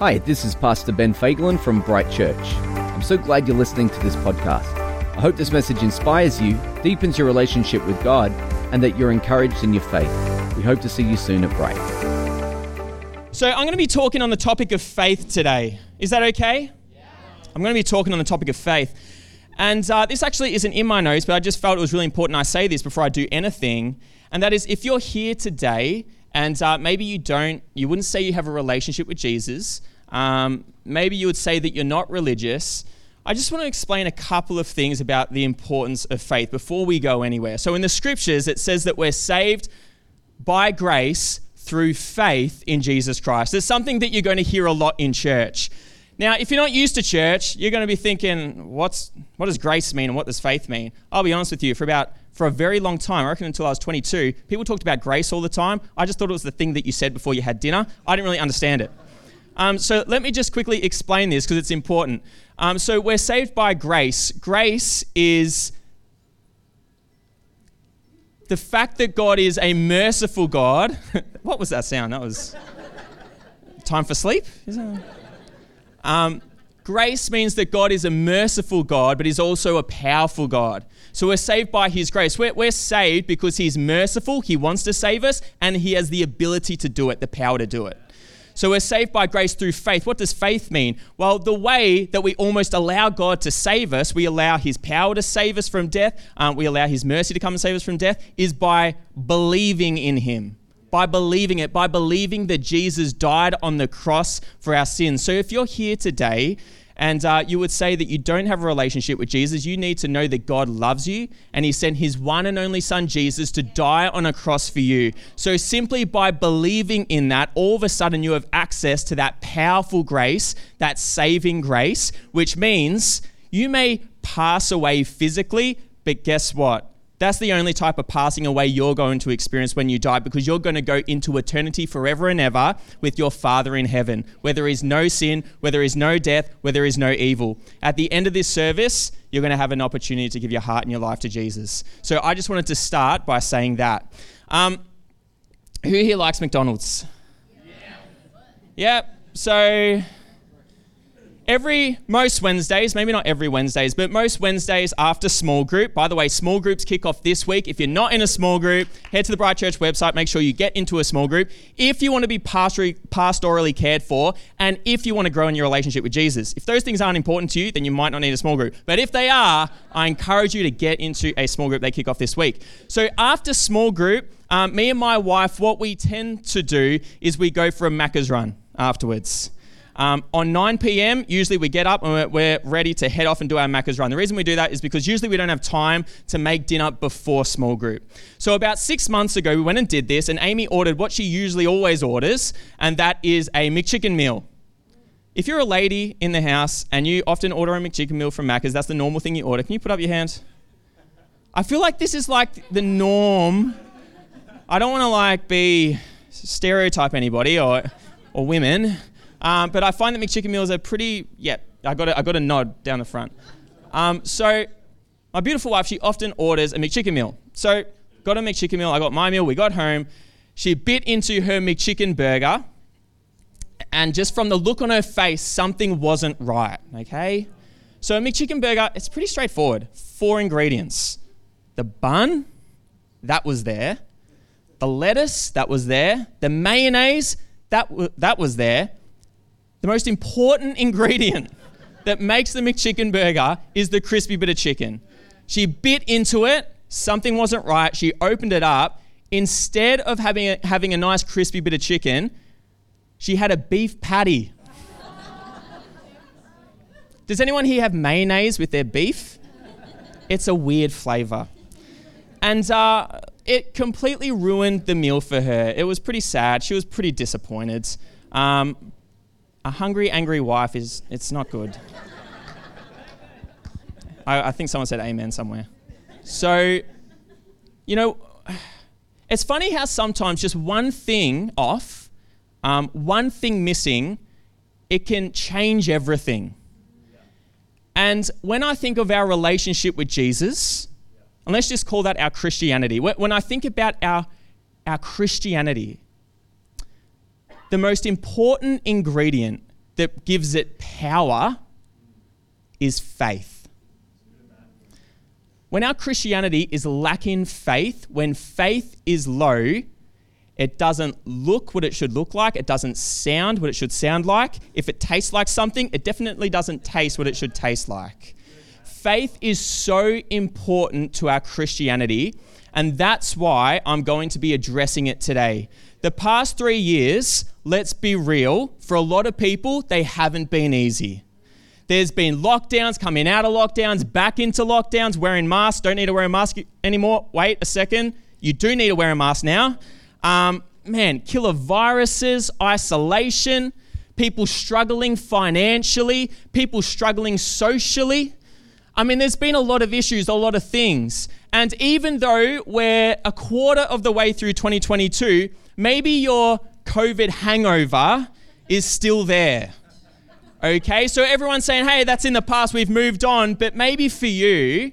Hi, this is Pastor Ben Fagelin from Bright Church. I'm so glad you're listening to this podcast. I hope this message inspires you, deepens your relationship with God, and that you're encouraged in your faith. We hope to see you soon at Bright. So, I'm going to be talking on the topic of faith today. Is that okay? Yeah. I'm going to be talking on the topic of faith. And uh, this actually isn't in my notes, but I just felt it was really important I say this before I do anything. And that is if you're here today and uh, maybe you don't, you wouldn't say you have a relationship with Jesus, um, maybe you would say that you're not religious. I just want to explain a couple of things about the importance of faith before we go anywhere. So, in the scriptures, it says that we're saved by grace through faith in Jesus Christ. There's something that you're going to hear a lot in church. Now, if you're not used to church, you're going to be thinking, what's, what does grace mean and what does faith mean? I'll be honest with you, for about for a very long time, I reckon until I was 22, people talked about grace all the time. I just thought it was the thing that you said before you had dinner. I didn't really understand it. Um, so let me just quickly explain this because it's important. Um, so we're saved by grace. Grace is the fact that God is a merciful God. what was that sound? That was time for sleep? Um, grace means that God is a merciful God, but He's also a powerful God. So we're saved by His grace. We're, we're saved because He's merciful, He wants to save us, and He has the ability to do it, the power to do it. So we're saved by grace through faith. What does faith mean? Well, the way that we almost allow God to save us, we allow His power to save us from death, um, we allow His mercy to come and save us from death, is by believing in Him. By believing it, by believing that Jesus died on the cross for our sins. So if you're here today and uh, you would say that you don't have a relationship with Jesus, you need to know that God loves you and He sent His one and only Son, Jesus, to die on a cross for you. So, simply by believing in that, all of a sudden you have access to that powerful grace, that saving grace, which means you may pass away physically, but guess what? That's the only type of passing away you're going to experience when you die because you're going to go into eternity forever and ever with your Father in heaven, where there is no sin, where there is no death, where there is no evil. At the end of this service, you're going to have an opportunity to give your heart and your life to Jesus. So I just wanted to start by saying that. Um, who here likes McDonald's? Yeah. yeah. So every most Wednesdays, maybe not every Wednesdays, but most Wednesdays after small group. By the way, small groups kick off this week. If you're not in a small group, head to the Bright Church website. Make sure you get into a small group. If you want to be pastorally, cared for, and if you want to grow in your relationship with Jesus, if those things aren't important to you, then you might not need a small group. But if they are, I encourage you to get into a small group. They kick off this week. So after small group, um, me and my wife, what we tend to do is we go for a Macca's run afterwards. Um, on 9 p.m., usually we get up and we're, we're, ready to head off and do our Macca's run. The reason we do that is because usually we don't have time to make dinner before small group. So about six months ago, we went and did this, and Amy ordered what she usually always orders, and that is a McChicken meal. If you're a lady in the house and you often order a McChicken meal from Macca's, that's the normal thing you order. Can you put up your hand? I feel like this is like the norm. I don't want to like be stereotype anybody or or women, um, but I find that McChicken meals are pretty, yeah, I got a, I got a nod down the front. Um, so my beautiful wife, she often orders a McChicken meal. So got a McChicken meal, I got my meal, we got home. She bit into her McChicken burger, and just from the look on her face, something wasn't right, okay? So a McChicken burger, it's pretty straightforward. Four ingredients. The bun, that was there. The lettuce, that was there. The mayonnaise, that, w- that was there. The most important ingredient that makes the McChicken burger is the crispy bit of chicken. She bit into it, something wasn't right, she opened it up. Instead of having a, having a nice crispy bit of chicken, she had a beef patty. Does anyone here have mayonnaise with their beef? It's a weird flavor. And uh, it completely ruined the meal for her. It was pretty sad. She was pretty disappointed. Um, a hungry, angry wife is it's not good. I, I, think someone said amen somewhere. So, you know, it's funny how sometimes just one thing off, um, one thing missing, it can change everything. And when I think of our relationship with Jesus, and let's just call that our Christianity, when I think about our, our Christianity, the most important ingredient, that gives it power is faith. When our Christianity is lacking faith, when faith is low, it doesn't look what it should look like. It doesn't sound what it should sound like. If it tastes like something, it definitely doesn't taste what it should taste like. Faith is so important to our Christianity, and that's why I'm going to be addressing it today. The past three years, let's be real, for a lot of people, they haven't been easy. There's been lockdowns, coming out of lockdowns, back into lockdowns, wearing masks, don't need to wear a mask anymore. Wait a second, you do need to wear a mask now. Um, man, killer viruses, isolation, people struggling financially, people struggling socially. I mean, there's been a lot of issues, a lot of things. And even though we're a quarter of the way through 2022, maybe your COVID hangover is still there. Okay, so everyone's saying, hey, that's in the past, we've moved on, but maybe for you,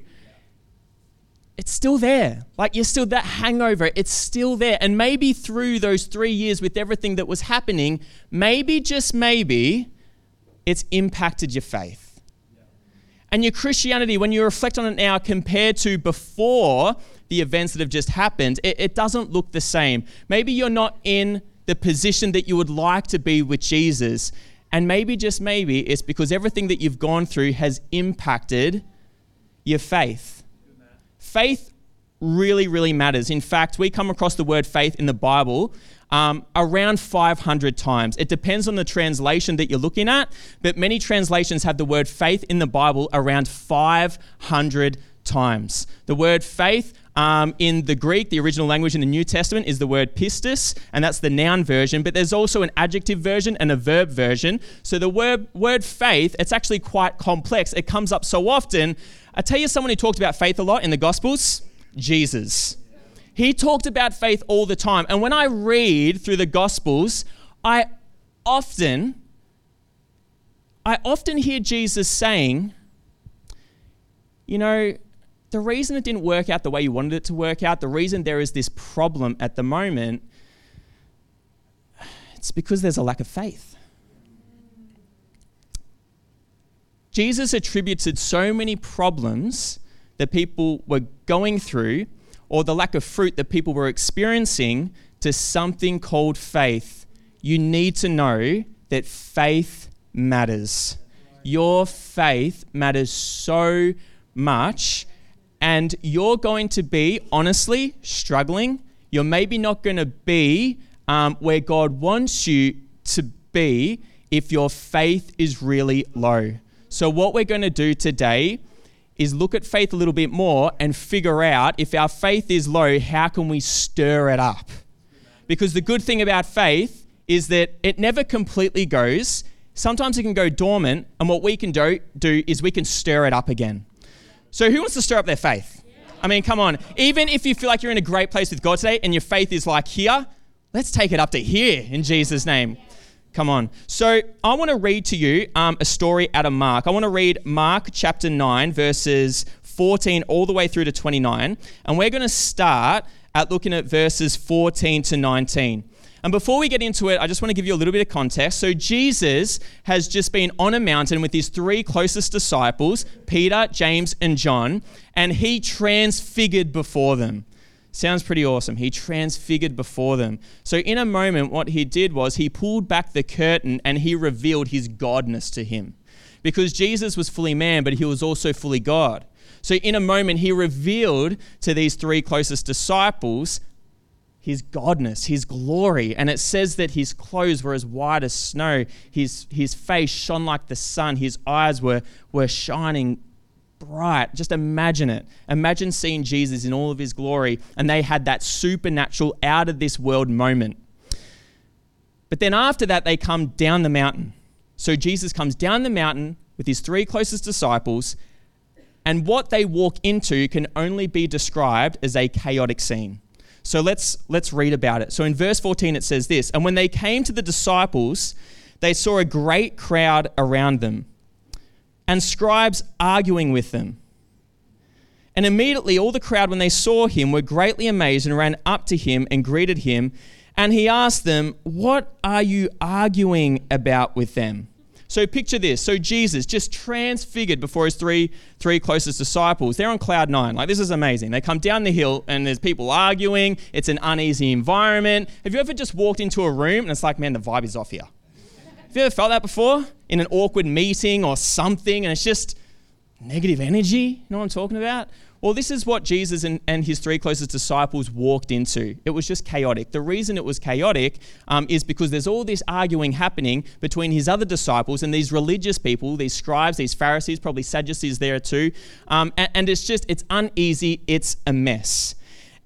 it's still there. Like you're still that hangover, it's still there. And maybe through those three years with everything that was happening, maybe, just maybe, it's impacted your faith. And your Christianity, when you reflect on it now compared to before the events that have just happened, it, it doesn't look the same. Maybe you're not in the position that you would like to be with Jesus. And maybe, just maybe, it's because everything that you've gone through has impacted your faith. Faith really, really matters. In fact, we come across the word faith in the Bible um, around 500 times. It depends on the translation that you're looking at, but many translations have the word faith in the Bible around 500 times. The word faith um, in the Greek, the original language in the New Testament, is the word pistis, and that's the noun version, but there's also an adjective version and a verb version. So the word, word faith, it's actually quite complex. It comes up so often. I tell you someone who talked about faith a lot in the Gospels Jesus. He talked about faith all the time. And when I read through the Gospels, I often I often hear Jesus saying, you know, the reason it didn't work out the way you wanted it to work out, the reason there is this problem at the moment, it's because there's a lack of faith. Jesus attributed so many problems that people were going through, or the lack of fruit that people were experiencing, to something called faith. You need to know that faith matters. Your faith matters so much and you're going to be, honestly, struggling. You're maybe not going to be um, where God wants you to be if your faith is really low. So, what we're going to do today is look at faith a little bit more and figure out if our faith is low, how can we stir it up? Because the good thing about faith is that it never completely goes. Sometimes it can go dormant, and what we can do, do is we can stir it up again. So, who wants to stir up their faith? I mean, come on. Even if you feel like you're in a great place with God today and your faith is like here, let's take it up to here in Jesus' name. Come on. So, I want to read to you um, a story out of Mark. I want to read Mark chapter 9, verses 14 all the way through to 29. And we're going to start at looking at verses 14 to 19. And before we get into it, I just want to give you a little bit of context. So, Jesus has just been on a mountain with his three closest disciples, Peter, James, and John, and he transfigured before them. Sounds pretty awesome. He transfigured before them. So, in a moment, what he did was he pulled back the curtain and he revealed his godness to him. Because Jesus was fully man, but he was also fully God. So, in a moment, he revealed to these three closest disciples his godness, his glory. And it says that his clothes were as white as snow, his, his face shone like the sun, his eyes were, were shining bright. Just imagine it. Imagine seeing Jesus in all of his glory, and they had that supernatural, out of this world moment. But then after that, they come down the mountain. So Jesus comes down the mountain with his three closest disciples, and what they walk into can only be described as a chaotic scene. So let's, let's read about it. So in verse 14, it says this And when they came to the disciples, they saw a great crowd around them, and scribes arguing with them. And immediately all the crowd, when they saw him, were greatly amazed and ran up to him and greeted him. And he asked them, What are you arguing about with them? So picture this. So Jesus just transfigured before his three three closest disciples. They're on cloud nine. Like this is amazing. They come down the hill and there's people arguing. It's an uneasy environment. Have you ever just walked into a room and it's like, man, the vibe is off here? Have you ever felt that before? In an awkward meeting or something, and it's just negative energy? You know what I'm talking about? Well, this is what Jesus and, and his three closest disciples walked into. It was just chaotic. The reason it was chaotic um, is because there's all this arguing happening between his other disciples and these religious people, these scribes, these Pharisees, probably Sadducees there too. Um, and, and it's just, it's uneasy, it's a mess.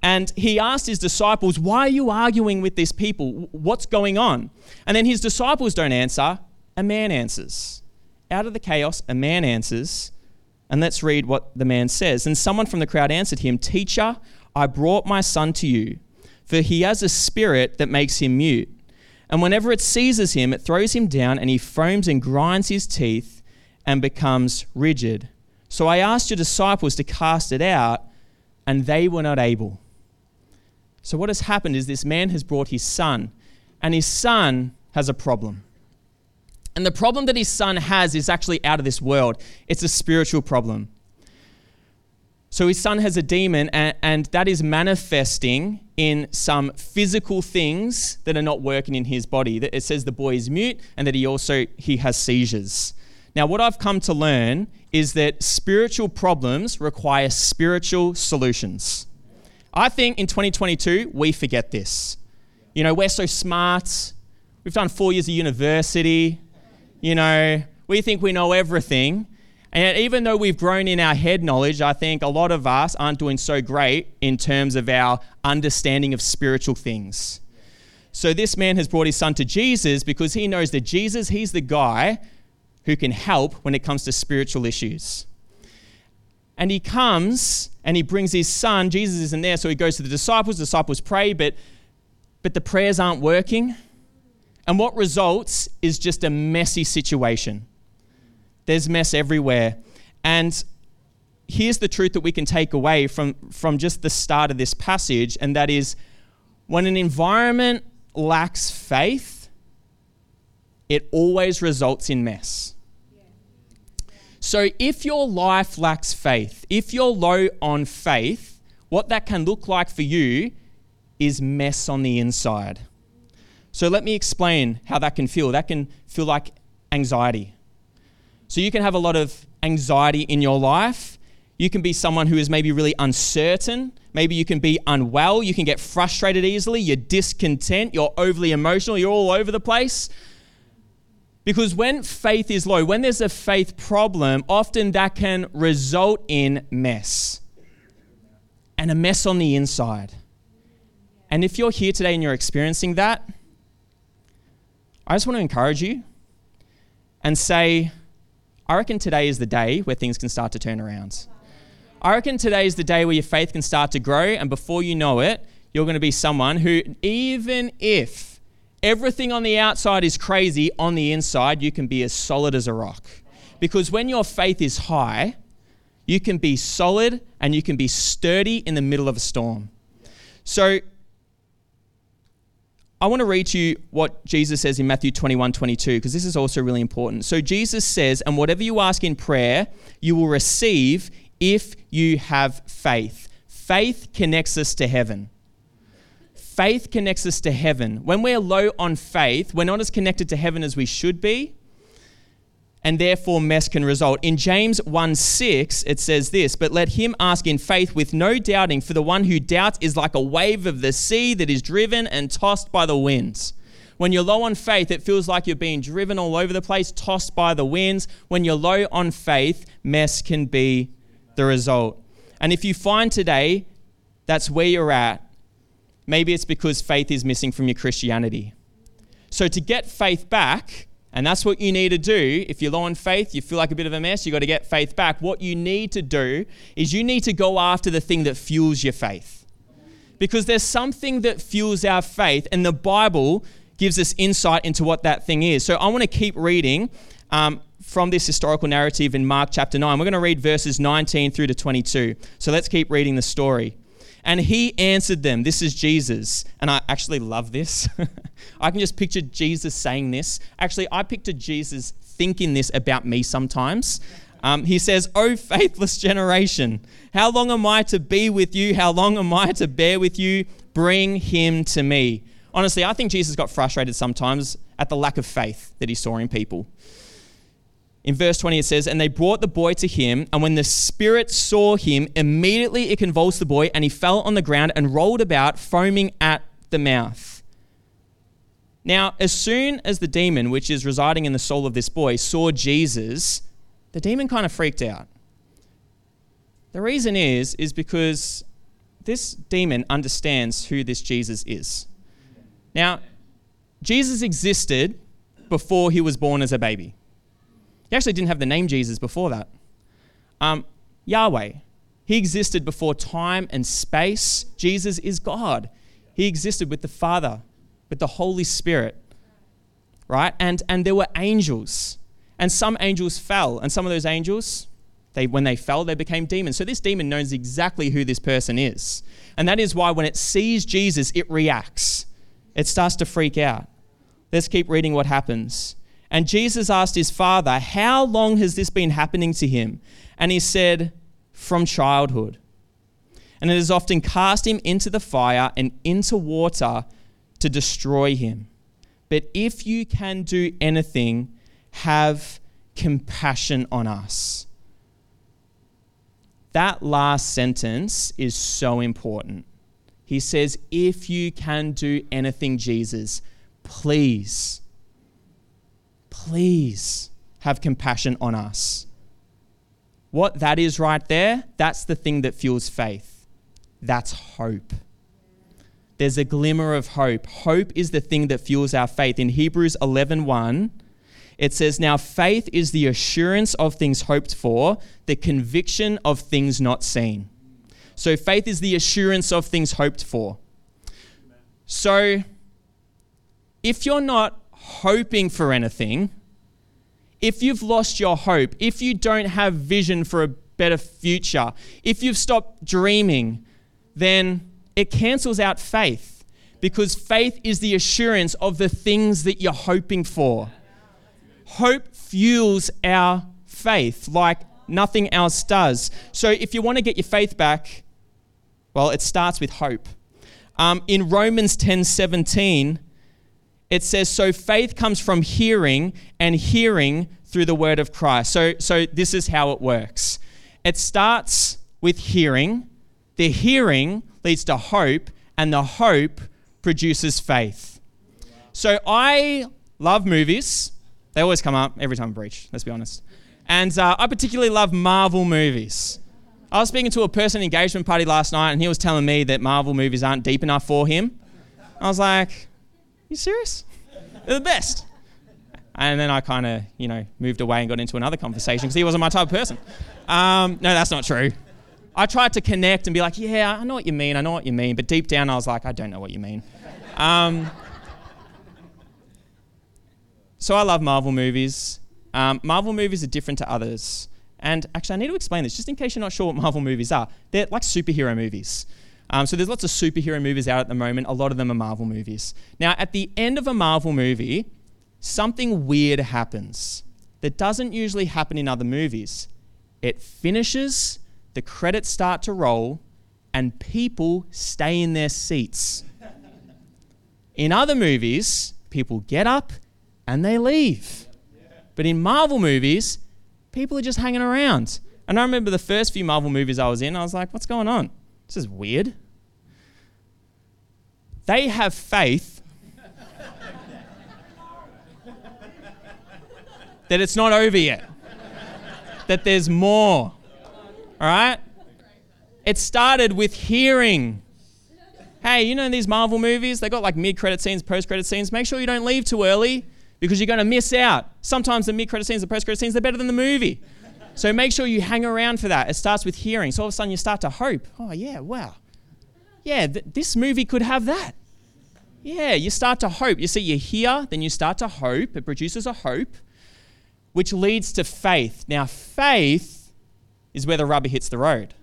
And he asked his disciples, Why are you arguing with these people? What's going on? And then his disciples don't answer. A man answers. Out of the chaos, a man answers. And let's read what the man says. And someone from the crowd answered him, Teacher, I brought my son to you, for he has a spirit that makes him mute. And whenever it seizes him, it throws him down, and he foams and grinds his teeth and becomes rigid. So I asked your disciples to cast it out, and they were not able. So what has happened is this man has brought his son, and his son has a problem. And the problem that his son has is actually out of this world. It's a spiritual problem. So his son has a demon, and, and, that is manifesting in some physical things that are not working in his body. It says the boy is mute, and that he also he has seizures. Now, what I've come to learn is that spiritual problems require spiritual solutions. I think in 2022 we forget this. You know, we're so smart. We've done four years of university. You know, we think we know everything. And even though we've grown in our head knowledge, I think a lot of us aren't doing so great in terms of our understanding of spiritual things. So, this man has brought his son to Jesus because he knows that Jesus, he's the guy who can help when it comes to spiritual issues. And he comes and he brings his son. Jesus isn't there, so he goes to the disciples. The disciples pray, but, but the prayers aren't working. And what results is just a messy situation. There's mess everywhere. And here's the truth that we can take away from, from just the start of this passage, and that is when an environment lacks faith, it always results in mess. So if your life lacks faith, if you're low on faith, what that can look like for you is mess on the inside. So let me explain how that can feel. That can feel like anxiety. So you can have a lot of anxiety in your life. You can be someone who is maybe really uncertain. Maybe you can be unwell. You can get frustrated easily. You're discontent. You're overly emotional. You're all over the place. Because when faith is low, when there's a faith problem, often that can result in mess and a mess on the inside. And if you're here today and you're experiencing that, I just want to encourage you and say, I reckon today is the day where things can start to turn around. I reckon today is the day where your faith can start to grow, and before you know it, you're going to be someone who, even if everything on the outside is crazy, on the inside, you can be as solid as a rock. Because when your faith is high, you can be solid and you can be sturdy in the middle of a storm. So, I want to read to you what Jesus says in Matthew 21 22, because this is also really important. So, Jesus says, And whatever you ask in prayer, you will receive if you have faith. Faith connects us to heaven. Faith connects us to heaven. When we're low on faith, we're not as connected to heaven as we should be and therefore mess can result. In James 1 6, it says this, but let him ask in faith with no doubting, for the one who doubts is like a wave of the sea that is driven and tossed by the winds. When you're low on faith, it feels like you're being driven all over the place, tossed by the winds. When you're low on faith, mess can be the result. And if you find today that's where you're at, maybe it's because faith is missing from your Christianity. So to get faith back, and that's what you need to do. If you're low in faith, you feel like a bit of a mess, you've got to get faith back. What you need to do is you need to go after the thing that fuels your faith. Because there's something that fuels our faith, and the Bible gives us insight into what that thing is. So I want to keep reading um, from this historical narrative in Mark chapter 9. We're going to read verses 19 through to 22. So let's keep reading the story. And he answered them, This is Jesus. And I actually love this. I can just picture Jesus saying this. Actually, I picture Jesus thinking this about me sometimes. Um, he says, O faithless generation, how long am I to be with you? How long am I to bear with you? Bring him to me. Honestly, I think Jesus got frustrated sometimes at the lack of faith that he saw in people. In verse 20, it says, And they brought the boy to him, and when the spirit saw him, immediately it convulsed the boy, and he fell on the ground and rolled about, foaming at the mouth. Now, as soon as the demon, which is residing in the soul of this boy, saw Jesus, the demon kind of freaked out. The reason is, is because this demon understands who this Jesus is. Now, Jesus existed before he was born as a baby. He actually didn't have the name Jesus before that. Um, Yahweh, he existed before time and space. Jesus is God. He existed with the Father, with the Holy Spirit, right? And, and there were angels. And some angels fell, and some of those angels, they, when they fell, they became demons. So this demon knows exactly who this person is. And that is why when it sees Jesus, it reacts. It starts to freak out. Let's keep reading what happens. And Jesus asked his father, How long has this been happening to him? And he said, From childhood. And it has often cast him into the fire and into water to destroy him. But if you can do anything, have compassion on us. That last sentence is so important. He says, If you can do anything, Jesus, please please have compassion on us. What that is right there, that's the thing that fuels faith. That's hope. There's a glimmer of hope. Hope is the thing that fuels our faith. In Hebrews 11:1, 1, it says, Now faith is the assurance of things hoped for, the conviction of things not seen. So faith is the assurance of things hoped for. So if you're not hoping for anything, if you've lost your hope, if you don't have vision for a better future, if you've stopped dreaming, then it cancels out faith because faith is the assurance of the things that you're hoping for. Hope fuels our faith like nothing else does. So if you want to get your faith back, well, it starts with hope. Um, in Romans 10 17, it says, So faith comes from hearing, and hearing through the word of Christ. So, so this is how it works it starts with hearing, the hearing leads to hope, and the hope produces faith. So I love movies. They always come up every time I preach, let's be honest. And uh, I particularly love Marvel movies. I was speaking to a person at an engagement party last night, and he was telling me that Marvel movies aren't deep enough for him. I was like, you serious? They're the best. And then I kind of, you know, moved away and got into another conversation because he wasn't my type of person. Um, no, that's not true. I tried to connect and be like, yeah, I know what you mean, I know what you mean. But deep down, I was like, I don't know what you mean. Um, so I love Marvel movies. Um, Marvel movies are different to others. And actually, I need to explain this just in case you're not sure what Marvel movies are. They're like superhero movies. Um, so there's lots of superhero movies out at the moment. A lot of them are Marvel movies. Now, at the end of a Marvel movie, something weird happens that doesn't usually happen in other movies. It finishes, the credits start to roll, and people stay in their seats. In other movies, people get up and they leave. But in Marvel movies, people are just hanging around. And I remember the first few Marvel movies I was in, I was like, what's going on? This is weird. They have faith that it's not over yet, that there's more. All right? It started with hearing. Hey, you know these Marvel movies? They got like mid credit scenes, post credit scenes. Make sure you don't leave too early because you're going to miss out. Sometimes the mid credit scenes, the post credit scenes, they're better than the movie. So make sure you hang around for that. It starts with hearing. So all of a sudden you start to hope. Oh, yeah, wow. Yeah, th- this movie could have that. Yeah, you start to hope. You see, you hear, then you start to hope. It produces a hope, which leads to faith. Now, faith is where the rubber hits the road.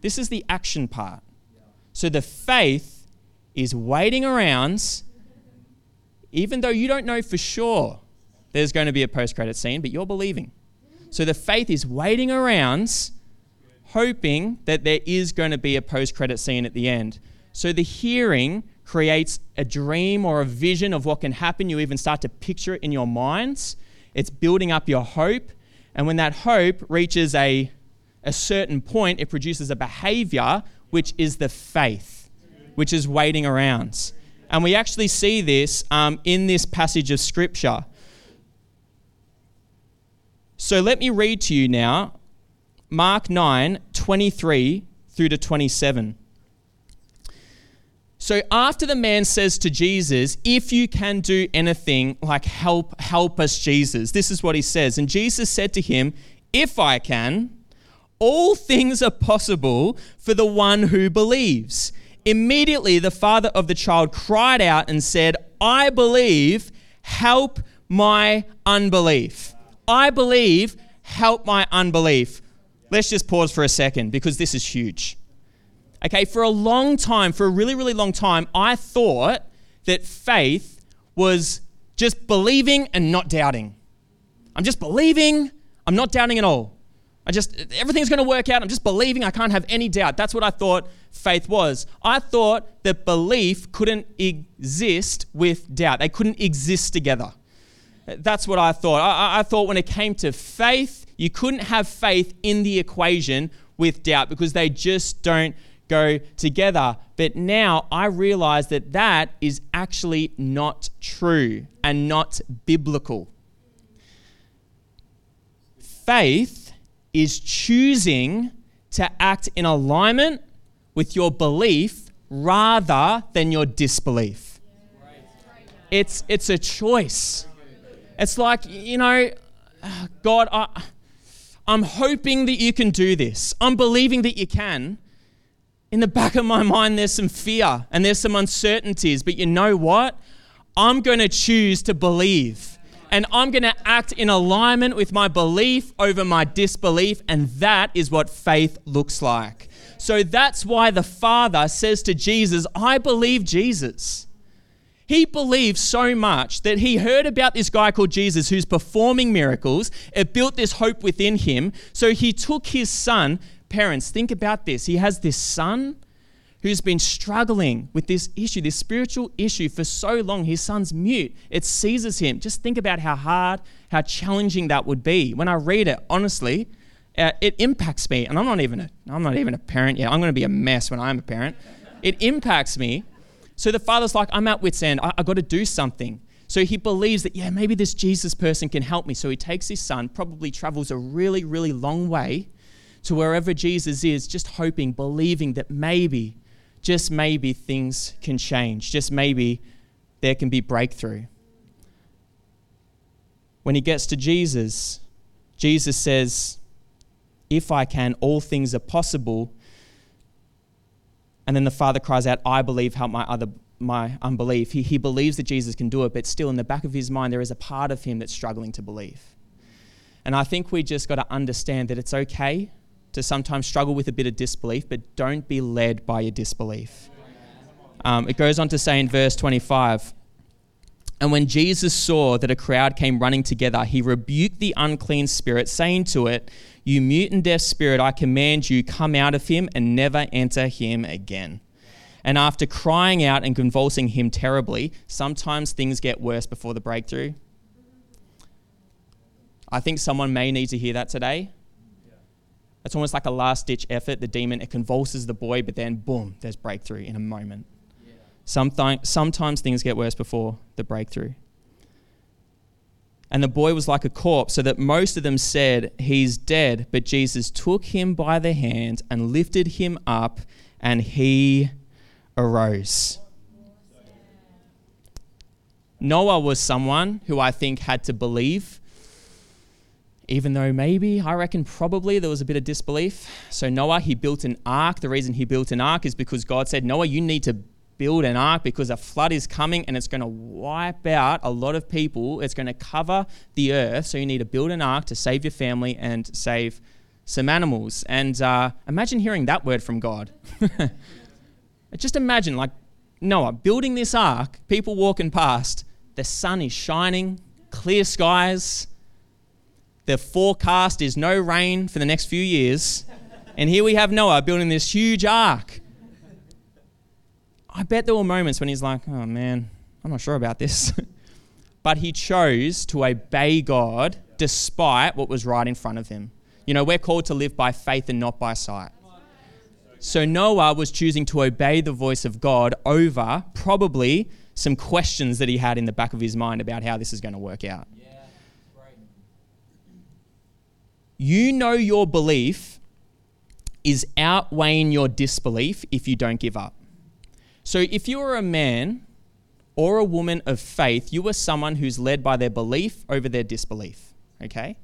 This is the action part. So the faith is waiting around, even though you don't know for sure there's going to be a post credit scene, but you're believing. So the faith is waiting around, hoping that there is going to be a post credit scene at the end. So the hearing creates a dream or a vision of what can happen. You even start to picture it in your minds. It's building up your hope. And when that hope reaches a, a certain point, it produces a behavior which is the faith, which is waiting around. And we actually see this um, in this passage of Scripture. So let me read to you now Mark 9 23 through to 27. So after the man says to Jesus, "If you can do anything, like help help us, Jesus." This is what he says. And Jesus said to him, "If I can, all things are possible for the one who believes." Immediately the father of the child cried out and said, "I believe, help my unbelief." I believe, help my unbelief. Let's just pause for a second because this is huge. Okay, for a long time, for a really, really long time, I thought that faith was just believing and not doubting. I'm just believing, I'm not doubting at all. I just, everything's going to work out. I'm just believing. I can't have any doubt. That's what I thought faith was. I thought that belief couldn't exist with doubt, they couldn't exist together. That's what I thought. I, I, thought when it came to faith, you couldn't have faith in the equation with doubt because they just don't go together. But now I realize that that is actually not true and not biblical. Faith is choosing to act in alignment with your belief rather than your disbelief. It's, it's a choice. It's like, you know, God, I, I'm hoping that you can do this. I'm believing that you can in the back of my mind, there's some fear and there's some uncertainties, but you know what? I'm going to choose to believe. And I'm going to act in alignment with my belief over my disbelief. And that is what faith looks like. So that's why the Father says to Jesus, I believe Jesus. He believed so much that he heard about this guy called Jesus who's performing miracles. It built this hope within him. So he took his son, Parents, think about this. He has this son who's been struggling with this issue, this spiritual issue for so long. His son's mute. It seizes him. Just think about how hard, how challenging that would be. When I read it, honestly, uh, it impacts me. And I'm not even a, I'm not even a parent yet. I'm going to be a mess when I'm a parent. It impacts me. So the father's like, I'm at wit's end. I, I got to do something. So he believes that, yeah, maybe this Jesus person can help me. So he takes his son, probably travels a really, really long way to wherever Jesus is, just hoping, believing that maybe, just maybe things can change. Just maybe there can be breakthrough. When he gets to Jesus, Jesus says, If I can, all things are possible. And then the father cries out, I believe, help my other my unbelief. He, he believes that Jesus can do it, but still in the back of his mind, there is a part of him that's struggling to believe. And I think we just got to understand that it's okay to sometimes struggle with a bit of disbelief, but don't be led by your disbelief. Um, it goes on to say in verse 25, and when Jesus saw that a crowd came running together, he rebuked the unclean spirit, saying to it, You mute and deaf spirit, I command you, come out of him and never enter him again. And after crying out and convulsing him terribly, sometimes things get worse before the breakthrough. I think someone may need to hear that today. It's almost like a last ditch effort. The demon, it convulses the boy, but then boom, there's breakthrough in a moment. Sometimes things get worse before the breakthrough. And the boy was like a corpse, so that most of them said, He's dead. But Jesus took him by the hand and lifted him up, and he arose. Noah was someone who I think had to believe even though maybe, I reckon probably there was a bit of disbelief. So Noah, he built an ark. The reason he built an ark is because God said, Noah, you need to build an ark because a flood is coming and it's going to wipe out a lot of people. It's going to cover the earth. So you need to build an ark to save your family and save some animals. And uh, imagine hearing that word from God. Just imagine, like Noah building this ark, people walking past, the sun is shining, clear skies, the forecast is no rain for the next few years. And here we have Noah building this huge ark. I bet there were moments when he's like, oh man, I'm not sure about this. but he chose to obey God despite what was right in front of him. You know, we're called to live by faith and not by sight. So Noah was choosing to obey the voice of God over probably some questions that he had in the back of his mind about how this is going to work out. You know your belief is outweighing your disbelief if you don't give up. So if you are a man or a woman of faith, you are someone who's led by their belief over their disbelief. Okay?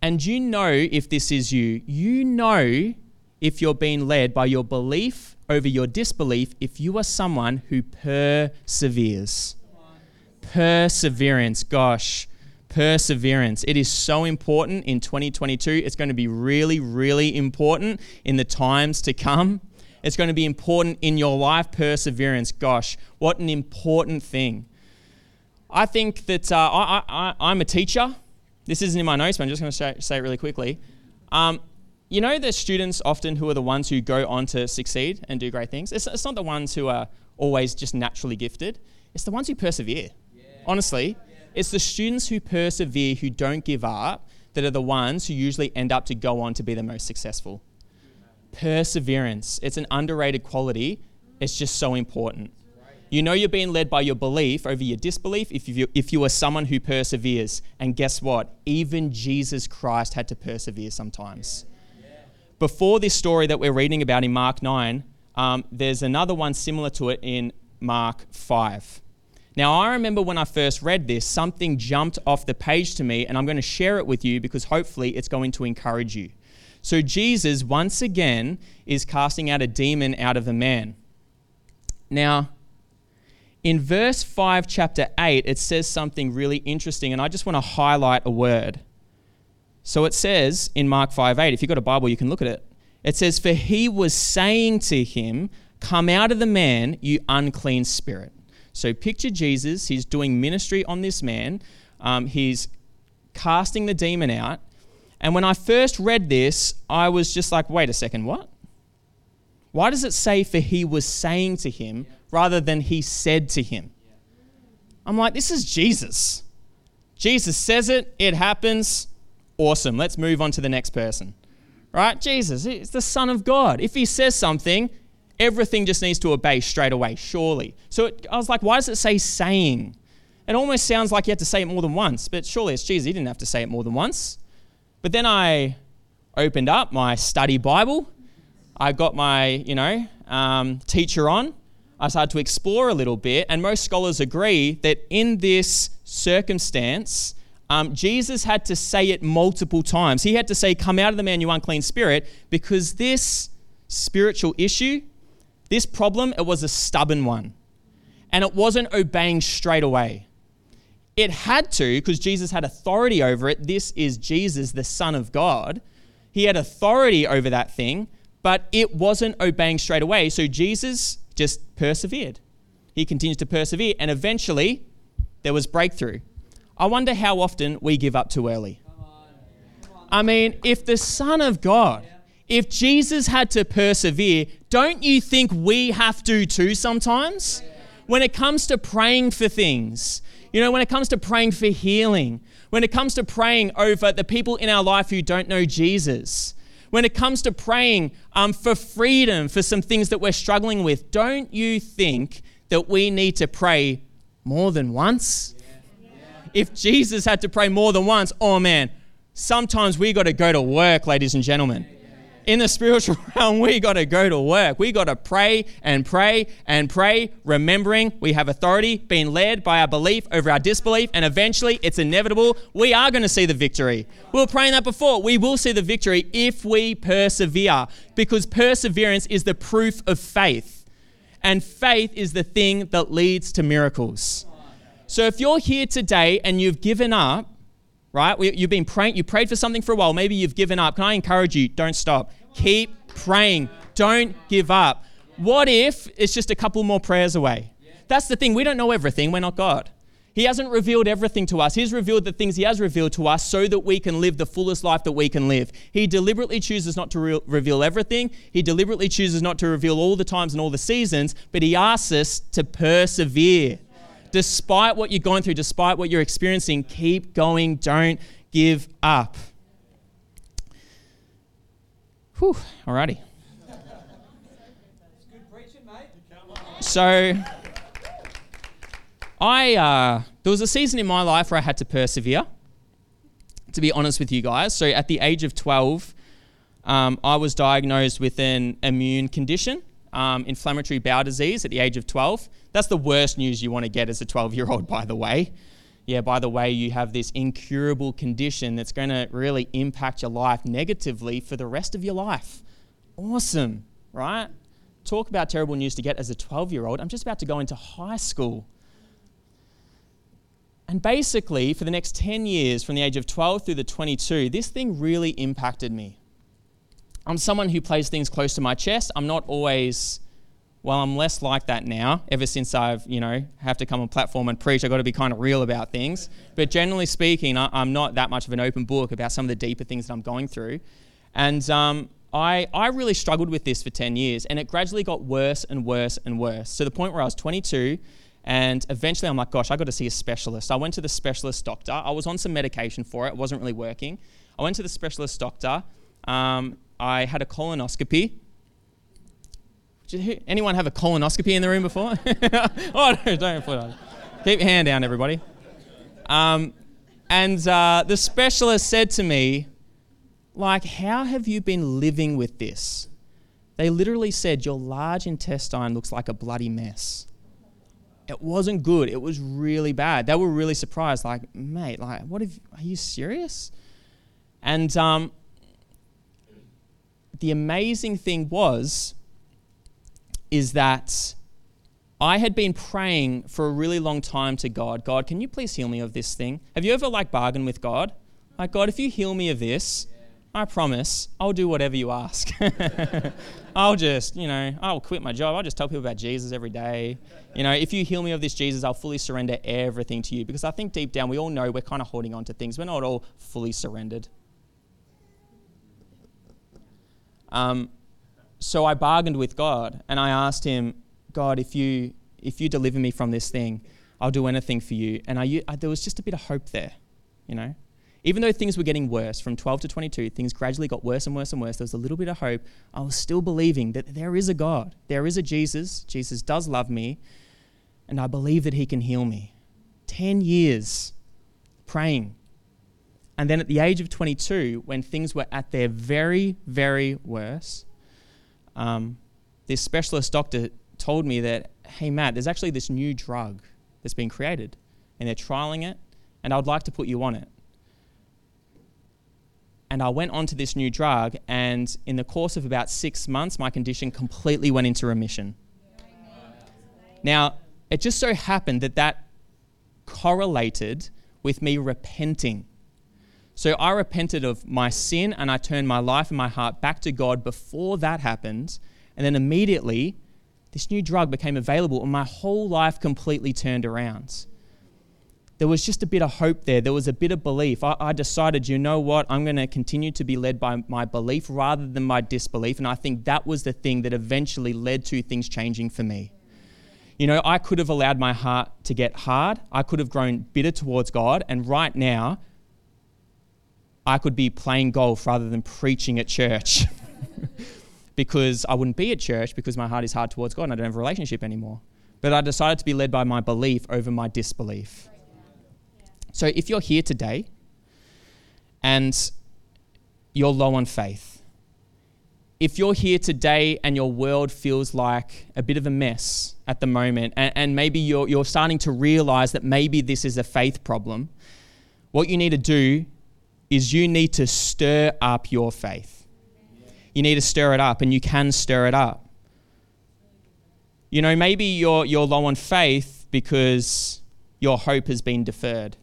And you know if this is you, you know if you're being led by your belief over your disbelief if you are someone who perseveres. Perseverance, gosh, perseverance. It is so important in 2022. It's going to be really, really important in the times to come. It's going to be important in your life, perseverance. Gosh, what an important thing. I think that uh, I, am a teacher. This isn't in my notes, but I'm just going to say, say it really quickly. Um, you know the students often who are the ones who go on to succeed and do great things? It's, it's not the ones who are always just naturally gifted, it's the ones who persevere. Yeah. Honestly, yeah. it's the students who persevere, who don't give up, that are the ones who usually end up to go on to be the most successful. Perseverance, it's an underrated quality. It's just so important. You know you're being led by your belief over your disbelief if you, if you are someone who perseveres. And guess what? Even Jesus Christ had to persevere sometimes before this story that we're reading about in Mark 9, um, there's another one similar to it in Mark 5. Now, I remember when I first read this, something jumped off the page to me, and I'm going to share it with you because hopefully it's going to encourage you. So, Jesus, once again, is casting out a demon out of a man. Now, in verse 5, chapter 8, it says something really interesting, and I just want to highlight a word. So it says in Mark 5 8, if you've got a Bible, you can look at it. It says, For he was saying to him, Come out of the man, you unclean spirit. So picture Jesus, he's doing ministry on this man, um, he's casting the demon out. And when I first read this, I was just like, wait a second, what? Why does it say, for he was saying to him, rather than he said to him? I'm like, this is Jesus. Jesus says it, it happens. Awesome. Let's move on to the next person. Right? Jesus, he's the Son of God. If he says something, everything just needs to obey straight away, surely. So it, I was like, why does it say saying? It almost sounds like you had to say it more than once, but surely it's Jesus. He didn't have to say it more than once. But then I opened up my study Bible. I got my, you know, um, teacher on. I started to explore a little bit, and most scholars agree that in this circumstance, um, Jesus had to say it multiple times. He had to say, Come out of the man, you unclean spirit, because this spiritual issue, this problem, it was a stubborn one. And it wasn't obeying straight away. It had to, because Jesus had authority over it. This is Jesus, the Son of God. He had authority over that thing, but it wasn't obeying straight away. So Jesus just persevered. He continues to persevere, and eventually there was breakthrough. I wonder how often we give up too early. I mean, if the Son of God, if Jesus had to persevere, don't you think we have to too sometimes? When it comes to praying for things, you know, when it comes to praying for healing, when it comes to praying over the people in our life who don't know Jesus, when it comes to praying um, for freedom for some things that we're struggling with, don't you think that we need to pray more than once? if Jesus had to pray more than once, oh man, sometimes we got to go to work, ladies and gentlemen. In the spiritual realm, we got to go to work. We got to pray and pray and pray, remembering we have authority, being led by our belief over our disbelief, and eventually it's inevitable. We are going to see the victory. We were praying that before. We will see the victory if we persevere, because perseverance is the proof of faith, and faith is the thing that leads to miracles. So if you're here today and you've given up, right? You've been praying, you prayed for something for a while, maybe you've given up. Can I encourage you? Don't stop. Keep praying. Don't give up. What if it's just a couple more prayers away? That's the thing. We don't know everything. We're not God. He hasn't revealed everything to us. He's revealed the things He has revealed to us so that we can live the fullest life that we can live. He deliberately chooses not to re- reveal everything. He deliberately chooses not to reveal all the times and all the seasons, but He asks us to persevere. Despite what you're going through, despite what you're experiencing, keep going. Don't give up. Whew, alrighty. So, I uh, there was a season in my life where I had to persevere. To be honest with you guys, so at the age of 12, um, I was diagnosed with an immune condition, um, inflammatory bowel disease, at the age of 12. That's the worst news you want to get as a 12 year old, by the way. Yeah, by the way, you have this incurable condition that's going to really impact your life negatively for the rest of your life. Awesome, right? Talk about terrible news to get as a 12 year old. I'm just about to go into high school. And basically, for the next 10 years, from the age of 12 through the 22, this thing really impacted me. I'm someone who plays things close to my chest. I'm not always, well, I'm less like that now. Ever since I've, you know, have to come on platform and preach, I've got to be kind of real about things. But generally speaking, I'm not that much of an open book about some of the deeper things that I'm going through. And um, I, I really struggled with this for 10 years, and it gradually got worse and worse and worse to the point where I was 22 and eventually I'm like, gosh, I got to see a specialist. I went to the specialist doctor. I was on some medication for it, it wasn't really working. I went to the specialist doctor. Um, I had a colonoscopy. Anyone have a colonoscopy in the room before? oh, no, don't put it Keep your hand down, everybody. Um, and uh, the specialist said to me, like, how have you been living with this? They literally said, your large intestine looks like a bloody mess it wasn't good. It was really bad. They were really surprised, like, mate, like, what if, are you serious? And um, the amazing thing was, is that I had been praying for a really long time to God, God, can you please heal me of this thing? Have you ever like bargained with God? Like, God, if you heal me of this, I promise I'll do whatever you ask. I'll just, you know, I'll quit my job. I'll just tell people about Jesus every day. You know, if you heal me of this Jesus, I'll fully surrender everything to you. Because I think deep down we all know we're kind of holding on to things. We're not all fully surrendered. Um, so I bargained with God and I asked him, God, if you if you deliver me from this thing, I'll do anything for you. And I, I, there was just a bit of hope there, you know. Even though things were getting worse from 12 to 22, things gradually got worse and worse and worse. There was a little bit of hope. I was still believing that there is a God, there is a Jesus. Jesus does love me, and I believe that He can heal me. 10 years praying. And then at the age of 22, when things were at their very, very worst, um, this specialist doctor told me that, hey, Matt, there's actually this new drug that's been created, and they're trialing it, and I would like to put you on it and I went onto this new drug, and in the course of about six months, my condition completely went into remission. Now, it just so happened that that correlated with me repenting. So I repented of my sin and I turned my life and my heart back to God before that happened. And then immediately, this new drug became available, and my whole life completely turned around there was just a bit of hope there. There was a bit of belief. I, I decided, you know what? I'm going to continue to be led by my belief rather than my disbelief. And I think that was the thing that eventually led to things changing for me. You know, I could have allowed my heart to get hard. I could have grown bitter towards God. And right now, I could be playing golf rather than preaching at church. because I wouldn't be at church because my heart is hard towards God and I don't have a relationship anymore. But I decided to be led by my belief over my disbelief. So if you're here today and you're low on faith, if you're here today and your world feels like a bit of a mess at the moment, and, and maybe you're, you're starting to realize that maybe this is a faith problem, what you need to do is you need to stir up your faith. You need to stir it up, and you can stir it up. You know, maybe you're, you're low on faith because your hope has been deferred.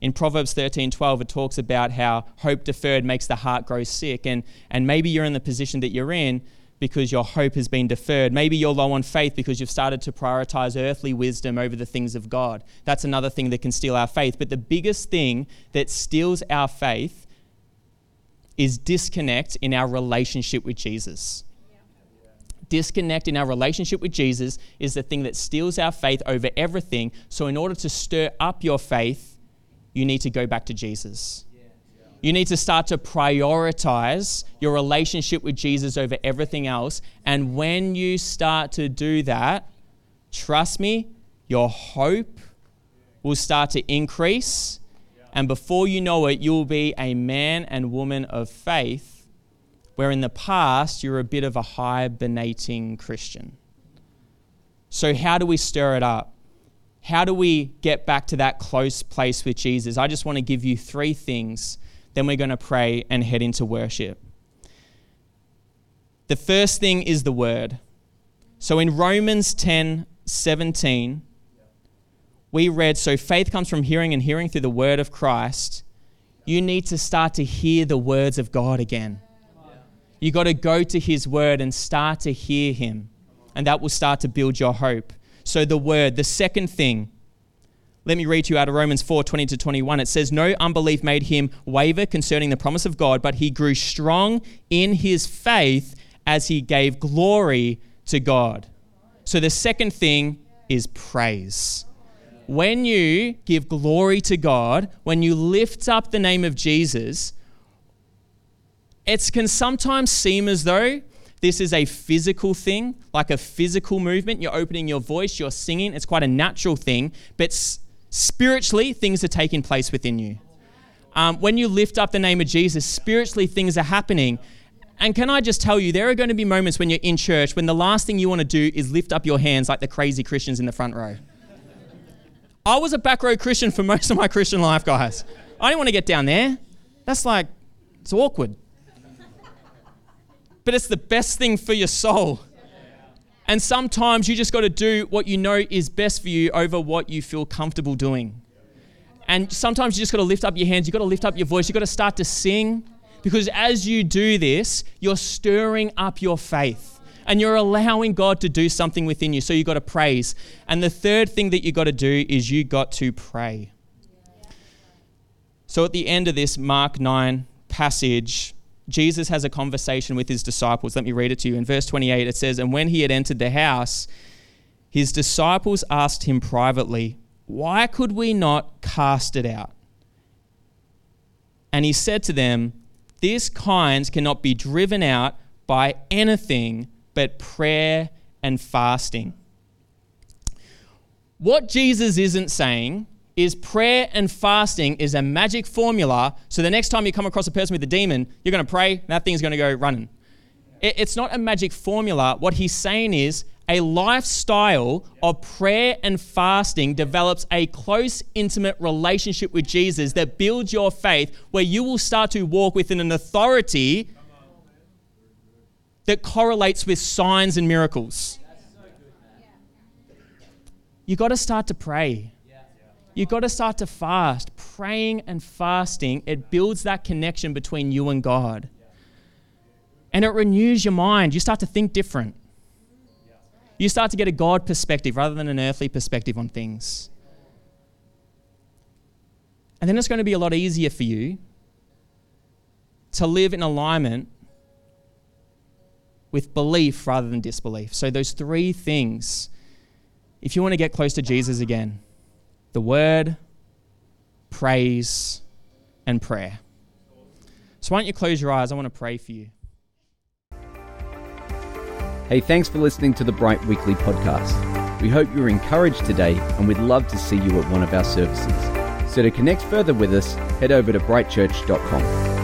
In Proverbs 13 12, it talks about how hope deferred makes the heart grow sick. And, and maybe you're in the position that you're in because your hope has been deferred. Maybe you're low on faith because you've started to prioritize earthly wisdom over the things of God. That's another thing that can steal our faith. But the biggest thing that steals our faith is disconnect in our relationship with Jesus. Disconnect in our relationship with Jesus is the thing that steals our faith over everything. So, in order to stir up your faith, you need to go back to Jesus. You need to start to prioritize your relationship with Jesus over everything else. And when you start to do that, trust me, your hope will start to increase. And before you know it, you'll be a man and woman of faith, where in the past you're a bit of a hibernating Christian. So, how do we stir it up? How do we get back to that close place with Jesus? I just want to give you three things then we're going to pray and head into worship. The first thing is the word. So in Romans 10 17, we read, So faith comes from hearing, and hearing through the word of Christ. You need to start to hear the words of God again. You got to go to his word and start to hear him, and that will start to build your hope. So, the word. The second thing let me read to you out of Romans 4 20 to 21. It says, No unbelief made him waver concerning the promise of God, but he grew strong in his faith as he gave glory to God. So the second thing is praise. When you give glory to God, when you lift up the name of Jesus, it can sometimes seem as though this is a physical thing, like a physical movement. You're opening your voice, you're singing. It's quite a natural thing, but Spiritually, things are taking place within you. Um, when you lift up the name of Jesus, spiritually, things are happening. And can I just tell you, there are going to be moments when you're in church when the last thing you want to do is lift up your hands like the crazy Christians in the front row. I was a back row Christian for most of my Christian life, guys. I didn't want to get down there. That's like, it's awkward. But it's the best thing for your soul. And sometimes you just got to do what you know is best for you over what you feel comfortable doing. And sometimes you just got to lift up your hands, you got to lift up your voice, you got to start to sing. Because as you do this, you're stirring up your faith and you're allowing God to do something within you. So you got to praise. And the third thing that you got to do is you got to pray. So at the end of this Mark 9 passage, Jesus has a conversation with his disciples. Let me read it to you. In verse 28, it says, And when he had entered the house, his disciples asked him privately, Why could we not cast it out? And he said to them, This kind cannot be driven out by anything but prayer and fasting. What Jesus isn't saying is prayer and fasting is a magic formula. So the next time you come across a person with a demon, you're going to pray, and that thing's going to go running. It's not a magic formula. What he's saying is a lifestyle of prayer and fasting develops a close, intimate relationship with Jesus that builds your faith, where you will start to walk within an authority that correlates with signs and miracles. You've got to start to pray you've got to start to fast. Praying and fasting, it builds that connection between you and God. And it renews your mind. You start to think different. You start to get a God perspective rather than an earthly perspective on things. And then it's going to be a lot easier for you to live in alignment with belief rather than disbelief. So, those three things, if you want to get close to Jesus again, the word, praise, and prayer. So, why don't you close your eyes? I want to pray for you. Hey, thanks for listening to the Bright Weekly podcast. We hope you're encouraged today and we'd love to see you at one of our services. So, to connect further with us, head over to brightchurch.com.